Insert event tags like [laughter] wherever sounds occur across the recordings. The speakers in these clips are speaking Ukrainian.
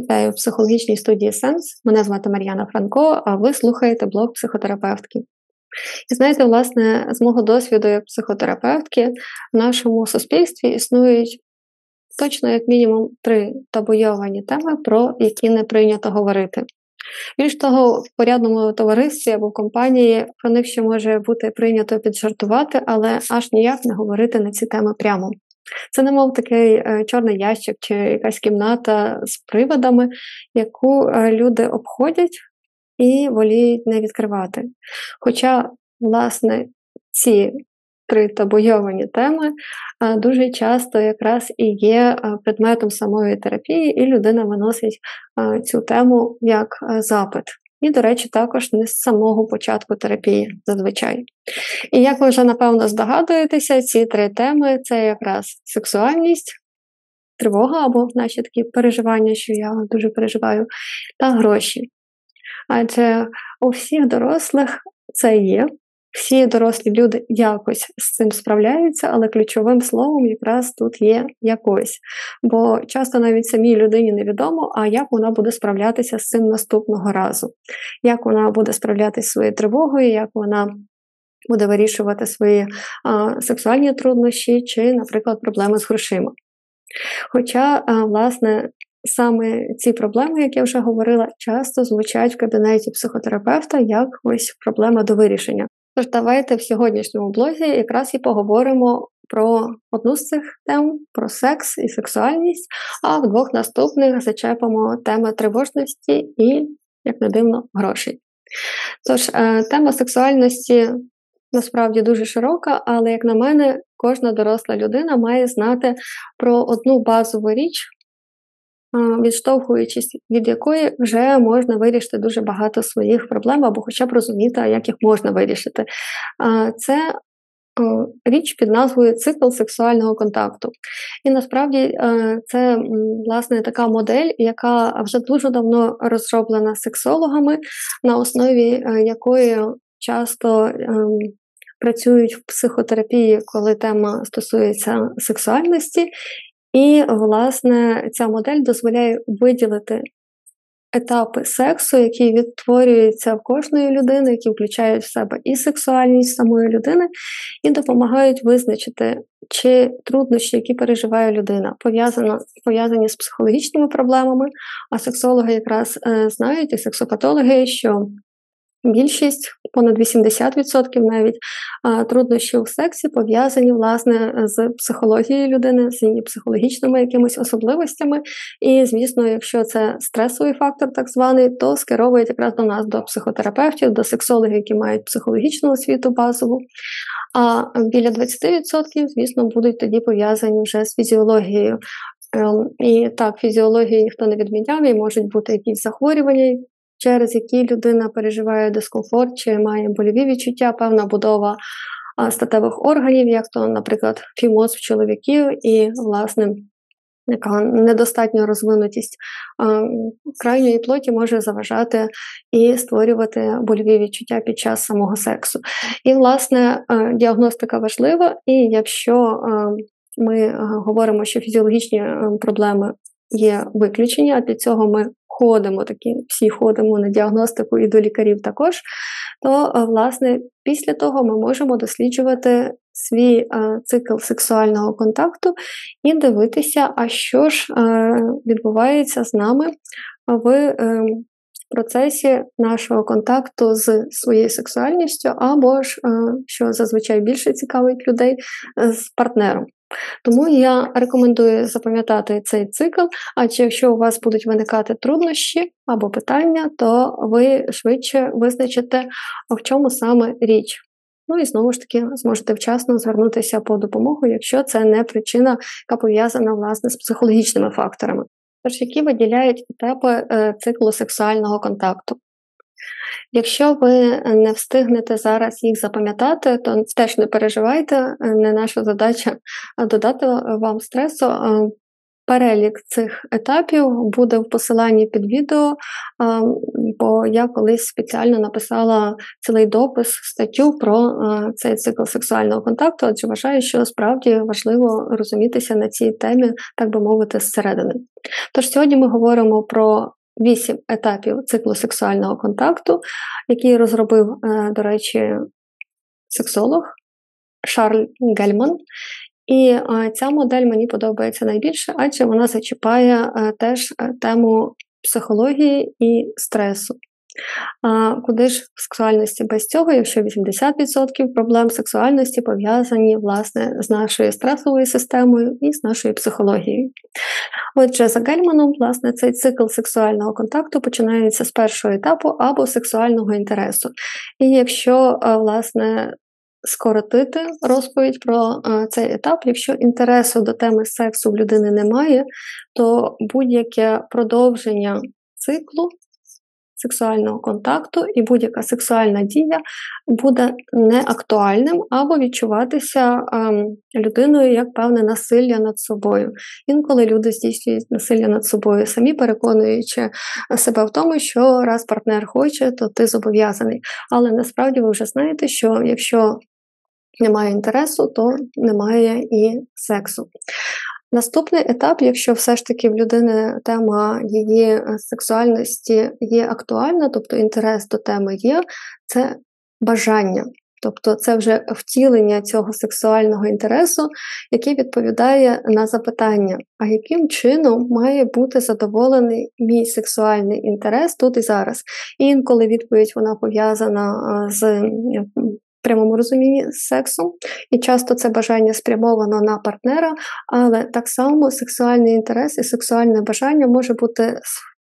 Вітаю в психологічній студії Сенс. Мене звати Мар'яна Франко, а ви слухаєте блог психотерапевтки. І знаєте, власне, з мого досвіду як психотерапевтки в нашому суспільстві існують точно як мінімум три табуйовані теми, про які не прийнято говорити. Більш того, в порядному товаристві або компанії про них ще може бути прийнято піджартувати, але аж ніяк не говорити на ці теми прямо. Це, немов такий е, чорний ящик чи якась кімната з приводами, яку е, люди обходять і воліють не відкривати. Хоча, власне, ці три табуйовані теми е, дуже часто якраз і є предметом самої терапії, і людина виносить цю тему як запит. І, до речі, також не з самого початку терапії зазвичай. І як ви вже напевно здогадуєтеся, ці три теми це якраз сексуальність, тривога або наші такі переживання, що я дуже переживаю, та гроші. Адже у всіх дорослих це є, всі дорослі люди якось з цим справляються, але ключовим словом якраз тут є якось. Бо часто навіть самій людині невідомо, а як вона буде справлятися з цим наступного разу, як вона буде справлятися зі своєю тривогою, як вона. Буде вирішувати свої а, сексуальні труднощі чи, наприклад, проблеми з грошима. Хоча, а, власне, саме ці проблеми, як я вже говорила, часто звучать в кабінеті психотерапевта як ось проблема до вирішення. Тож давайте в сьогоднішньому блозі якраз і поговоримо про одну з цих тем, про секс і сексуальність, а в двох наступних зачепимо теми тривожності і, як не дивно, грошей. Тож, е, тема сексуальності насправді дуже широка, але, як на мене, кожна доросла людина має знати про одну базову річ, відштовхуючись від якої вже можна вирішити дуже багато своїх проблем, або хоча б розуміти, як їх можна вирішити. Це Річ під назвою цикл сексуального контакту. І насправді е, це власне така модель, яка вже дуже давно розроблена сексологами, на основі е, якої часто ем, працюють в психотерапії, коли тема стосується сексуальності, і, власне, ця модель дозволяє виділити етапи сексу, які відтворюються в кожної людини, які включають в себе і сексуальність самої людини, і допомагають визначити, чи труднощі, які переживає людина, пов'язані з психологічними проблемами. А сексологи якраз е, знають і сексопатологи, що Більшість, понад 80% навіть труднощів у сексі пов'язані власне з психологією людини, з її психологічними якимись особливостями. І, звісно, якщо це стресовий фактор, так званий, то скеровують якраз до нас, до психотерапевтів, до сексологів, які мають психологічну освіту базову. А біля 20%, звісно, будуть тоді пов'язані вже з фізіологією. Ем, і так, фізіологію ніхто не відміняв, і можуть бути якісь захворювання, через які людина переживає дискомфорт чи має больові відчуття, певна будова статевих органів, як то, наприклад, фімоз в чоловіків, і, власне, яка недостатня розвинутість крайньої плоті може заважати і створювати больові відчуття під час самого сексу. І, власне, діагностика важлива, і якщо ми говоримо, що фізіологічні проблеми є виключення, а для цього ми ходимо, такі всі ходимо на діагностику і до лікарів також, то, е, власне, після того ми можемо досліджувати свій е, цикл сексуального контакту і дивитися, а що ж е, відбувається з нами в процесі нашого контакту з своєю сексуальністю, або ж, що зазвичай більше цікавить людей, з партнером. Тому я рекомендую запам'ятати цей цикл, адже якщо у вас будуть виникати труднощі або питання, то ви швидше визначите, в чому саме річ. Ну і знову ж таки зможете вчасно звернутися по допомогу, якщо це не причина, яка пов'язана власне з психологічними факторами. Тож, які виділяють етапи е, циклу сексуального контакту. Якщо ви не встигнете зараз їх запам'ятати, то теж не переживайте, не наша задача додати вам стресу. Перелік цих етапів буде в посиланні під відео, бо я колись спеціально написала цілий допис, статтю про цей цикл сексуального контакту, адже вважаю, що справді важливо розумітися на цій темі, так би мовити, зсередини. Тож сьогодні ми говоримо про вісім етапів циклу сексуального контакту, який розробив, е, до речі, сексолог Шарль Гельман. І е, ця модель мені подобається найбільше, адже вона зачіпає е, теж тему психології і стресу. А Куди ж в сексуальності без цього, якщо 80% проблем сексуальності пов'язані власне з нашою стресовою системою і з нашою психологією. Отже, за Гельманом, власне, цей цикл сексуального контакту починається з першого етапу або сексуального інтересу. І якщо власне скоротити розповідь про цей етап, якщо інтересу до теми сексу в людини немає, то будь-яке продовження циклу сексуального контакту, і будь-яка сексуальна дія буде неактуальним або відчуватися ем, людиною як певне насилля над собою. Інколи люди здійснюють насилля над собою, самі переконуючи себе в тому, що раз партнер хоче, то ти зобов'язаний. Але насправді ви вже знаєте, що якщо немає інтересу, то немає і сексу. Наступний етап, якщо все ж таки в людини тема її е, сексуальності є актуальна, тобто інтерес до теми є, це бажання. Тобто це вже втілення цього сексуального інтересу, який відповідає на запитання, а яким чином має бути задоволений мій сексуальний інтерес тут і зараз. І інколи відповідь вона пов'язана з прямому розумінні з сексом, і часто це бажання спрямовано на партнера, але так само сексуальний інтерес і сексуальне бажання може бути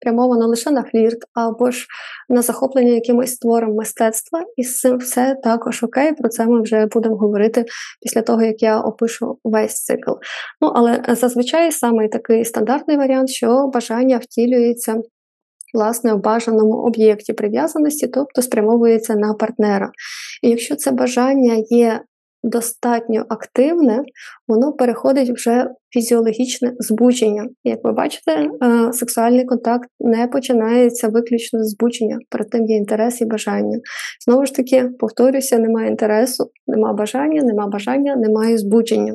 спрямовано лише на флірт або ж на захоплення якимось твором мистецтва, і з цим все також окей. Про це ми вже будемо говорити після того, як я опишу весь цикл. Ну але зазвичай саме такий стандартний варіант, що бажання втілюється власне в бажаному об'єкті прив'язаності, тобто спрямовується на партнера. І якщо це бажання є достатньо активне, воно переходить вже в фізіологічне збудження. Як ви бачите, е, сексуальний контакт не починається виключно з збудження, перед тим є інтерес і бажання. Знову ж таки, повторюся, немає інтересу, нема бажання, нема бажання, немає збудження.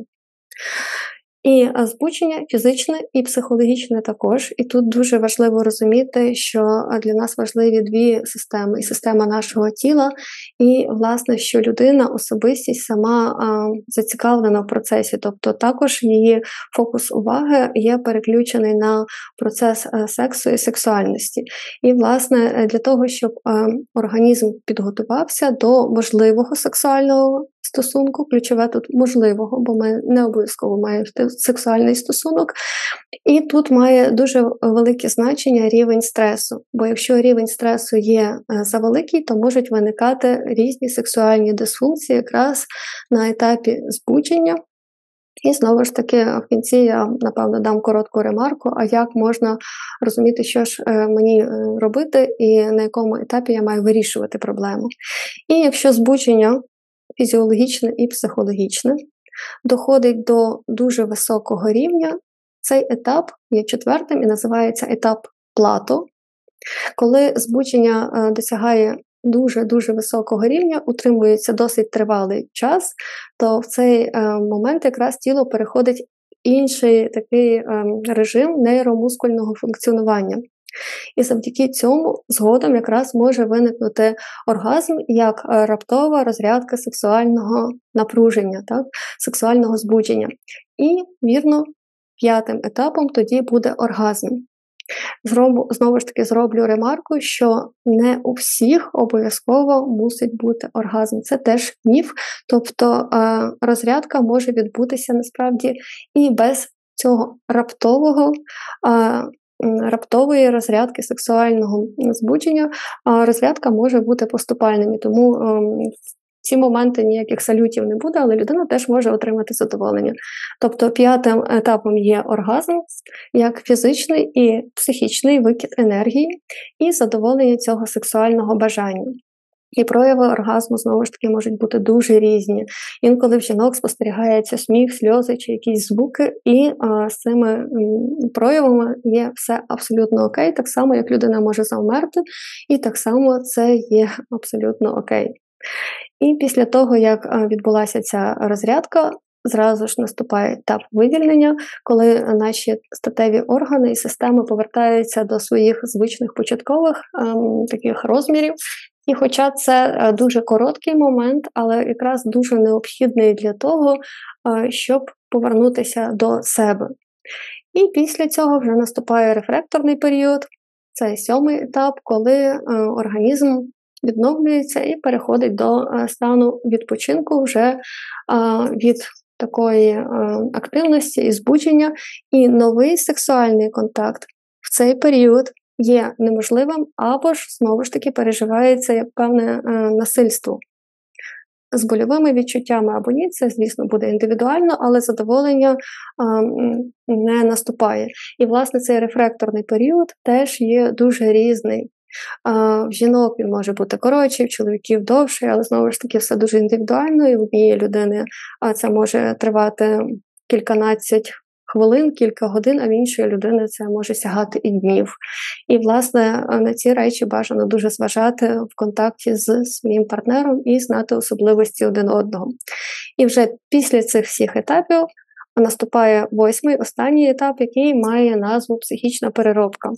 І збучення фізичне і психологічне також. І тут дуже важливо розуміти, що для нас важливі дві системи: і система нашого тіла, і власне, що людина, особистість сама а, зацікавлена в процесі, тобто також її фокус уваги є переключений на процес сексу і сексуальності. І, власне, для того, щоб а, організм підготувався до можливого сексуального стосунку, ключове тут можливого, бо ми не обов'язково маємо сексуальний стосунок. І тут має дуже велике значення рівень стресу. Бо якщо рівень стресу є е, завеликий, то можуть виникати різні сексуальні дисфункції якраз на етапі збудження. І знову ж таки, в кінці я напевно дам коротку ремарку, а як можна розуміти, що ж е, мені е, робити, і на якому етапі я маю вирішувати проблему. І якщо збудження фізіологічне і психологічне, доходить до дуже високого рівня. Цей етап є четвертим і називається етап плато. Коли збучення е, досягає дуже-дуже високого рівня, утримується досить тривалий час, то в цей е, момент якраз тіло переходить інший такий ем, режим нейромускульного функціонування. І завдяки цьому згодом якраз може виникнути оргазм як е, раптова розрядка сексуального напруження, так, сексуального збудження. І, вірно, п'ятим етапом тоді буде оргазм. Зробу, знову ж таки, зроблю ремарку, що не у всіх обов'язково мусить бути оргазм. Це теж міф, тобто е, розрядка може відбутися насправді і без цього раптового е, раптової розрядки сексуального збудження, а розрядка може бути поступальним. Тому ем, в ці моменти ніяких салютів не буде, але людина теж може отримати задоволення. Тобто п'ятим етапом є оргазм, як фізичний і психічний викид енергії і задоволення цього сексуального бажання. І прояви оргазму знову ж таки можуть бути дуже різні. Інколи в жінок спостерігається сміх, сльози чи якісь звуки, і а, з цими проявами є все абсолютно окей, так само як людина може завмерти, і так само це є абсолютно окей. І після того, як відбулася ця розрядка, зразу ж наступає етап вивільнення, коли наші статеві органи і системи повертаються до своїх звичних початкових ем, таких розмірів. І хоча це е, дуже короткий момент, але якраз дуже необхідний для того, е, щоб повернутися до себе. І після цього вже наступає рефлекторний період, це сьомий етап, коли е, організм відновлюється і переходить до стану відпочинку вже від такої активності і збудження, і новий сексуальний контакт в цей період є неможливим, або ж знову ж таки переживається як певне е, насильство. З больовими відчуттями або ні, це, звісно, буде індивідуально, але задоволення а, не наступає. І, власне, цей рефлекторний період теж є дуже різний. В жінок він може бути коротший, в чоловіків довший, але знову ж таки все дуже індивідуально, і в однієї людини це може тривати кільканадцять хвилин, кілька годин, а в іншої людини це може сягати і днів. І, власне, на ці речі бажано дуже зважати в контакті з своїм партнером і знати особливості один одного. І вже після цих всіх етапів. Наступає восьмий останній етап, який має назву психічна переробка.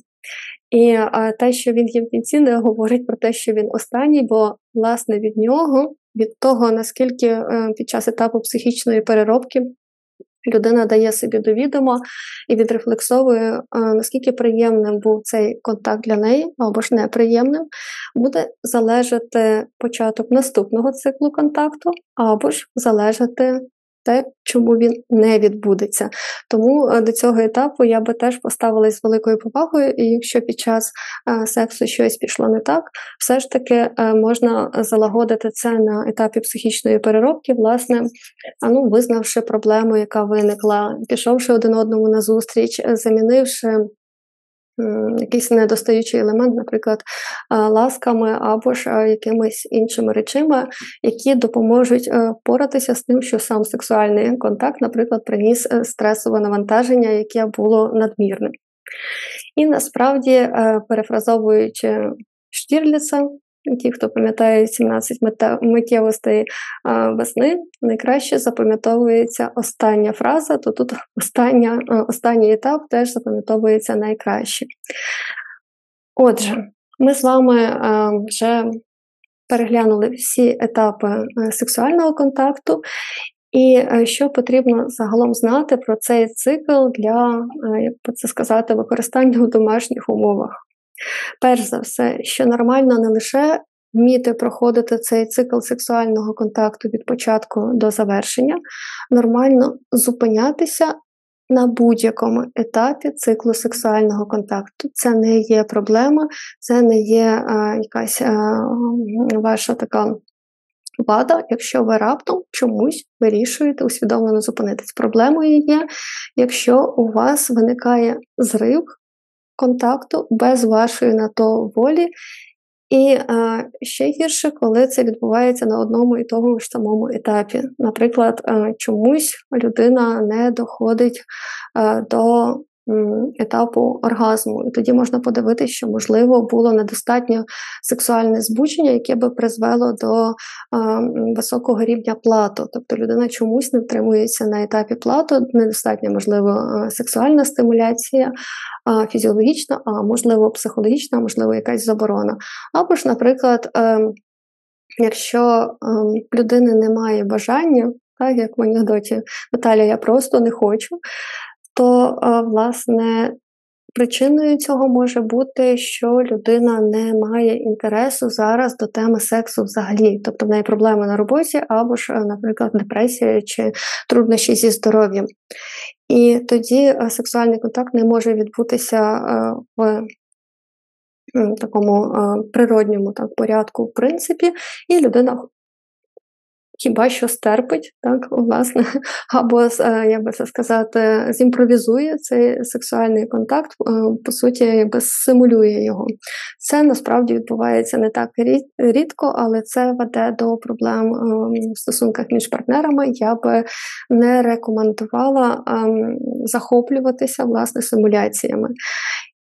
І а, те, що він є в кінці, не говорить про те, що він останній, бо власне від нього, від того наскільки е, під час етапу психічної переробки людина дає собі до відома і відрефлексовує, е, наскільки приємним був цей контакт для неї, або ж неприємним, буде залежати початок наступного циклу контакту, або ж залежати те, чому він не відбудеться. Тому е, до цього етапу я би теж поставилась з великою повагою, і якщо під час е, сексу щось пішло не так, все ж таки е, можна залагодити це на етапі психічної переробки, власне, ну, визнавши проблему, яка виникла, пішовши один одному на зустріч, замінивши якийсь недостаючий елемент, наприклад, ласками або ж якимись іншими речами, які допоможуть поратися з тим, що сам сексуальний контакт, наприклад, приніс е, стресове навантаження, яке було надмірним. І насправді, е, перефразовуючи Штірліца, Ті, хто пам'ятає 17 миттєвостей весни, найкраще запам'ятовується остання фраза, то тут остання, останній етап теж запам'ятовується найкраще. Отже, ми з вами вже переглянули всі етапи е, сексуального контакту, і е, що потрібно загалом знати про цей цикл для, е, як би це сказати, використання у домашніх умовах. Перш за все, що нормально не лише вміти проходити цей цикл сексуального контакту від початку до завершення, нормально зупинятися. На будь-якому етапі циклу сексуального контакту. Це не є проблема, це не є а, якась а, ваша така вада, якщо ви раптом чомусь вирішуєте усвідомлено зупинитись. Проблемою є, якщо у вас виникає зрив контакту без вашої на то волі. І е, ще гірше, коли це відбувається на одному і тому ж самому етапі. Наприклад, е, чомусь людина не доходить е, до етапу оргазму. І тоді можна подивитися, що, можливо, було недостатньо сексуальне збучення, яке би призвело до високого рівня плату. Тобто людина чомусь не втримується на етапі плату, недостатньо, можливо, сексуальна стимуляція, фізіологічна, а можливо, психологічна, можливо, якась заборона. Або ж, наприклад, ем, якщо ем, людини немає бажання, так як в анекдоті Наталя, я просто не хочу, то, власне, причиною цього може бути, що людина не має інтересу зараз до теми сексу взагалі, тобто в неї проблеми на роботі, або ж, наприклад, депресія чи труднощі зі здоров'ям. І тоді сексуальний контакт не може відбутися в такому природньому так, порядку, в принципі, і людина хіба що стерпить, так, власне, [laughs] або, е, як би це сказати, зімпровізує цей сексуальний контакт, е, по суті, якби симулює його. Це насправді відбувається не так рідко, але це веде до проблем в стосунках між партнерами. Я би не рекомендувала ем, захоплюватися власне симуляціями.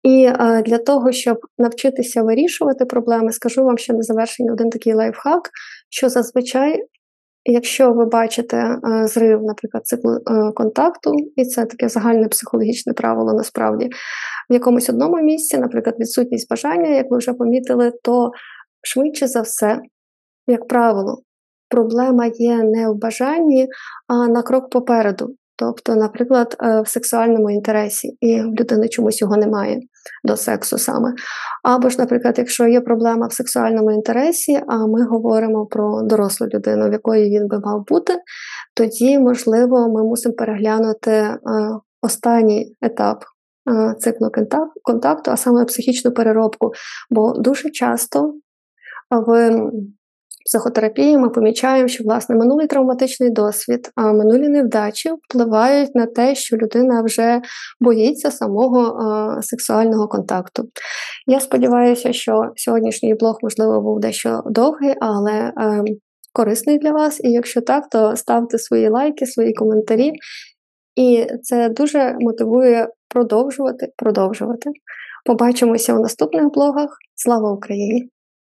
І е, для того, щоб навчитися вирішувати проблеми, скажу вам ще на завершення один такий лайфхак, що зазвичай, якщо ви бачите е, зрив, наприклад, циклу е, контакту, і це таке загальне психологічне правило, насправді, в якомусь одному місці, наприклад, відсутність бажання, як ви вже помітили, то швидше за все, як правило, проблема є не в бажанні, а на крок попереду. Тобто, наприклад, е, в сексуальному інтересі, і в людини чомусь його немає до сексу саме. Або ж, наприклад, якщо є проблема в сексуальному інтересі, а ми говоримо про дорослу людину, в якої він би мав бути, тоді, можливо, ми мусимо переглянути е, останній етап е, циклу контакту, а саме психічну переробку. Бо дуже часто в психотерапії ми помічаємо, що власне минулий травматичний досвід, а минулі невдачі впливають на те, що людина вже боїться самого сексуального контакту. Я сподіваюся, що сьогоднішній блог, можливо, був дещо довгий, але ем, корисний для вас. І якщо так, то ставте свої лайки, свої коментарі. І це дуже мотивує продовжувати, продовжувати. Побачимося у наступних блогах. Слава Україні!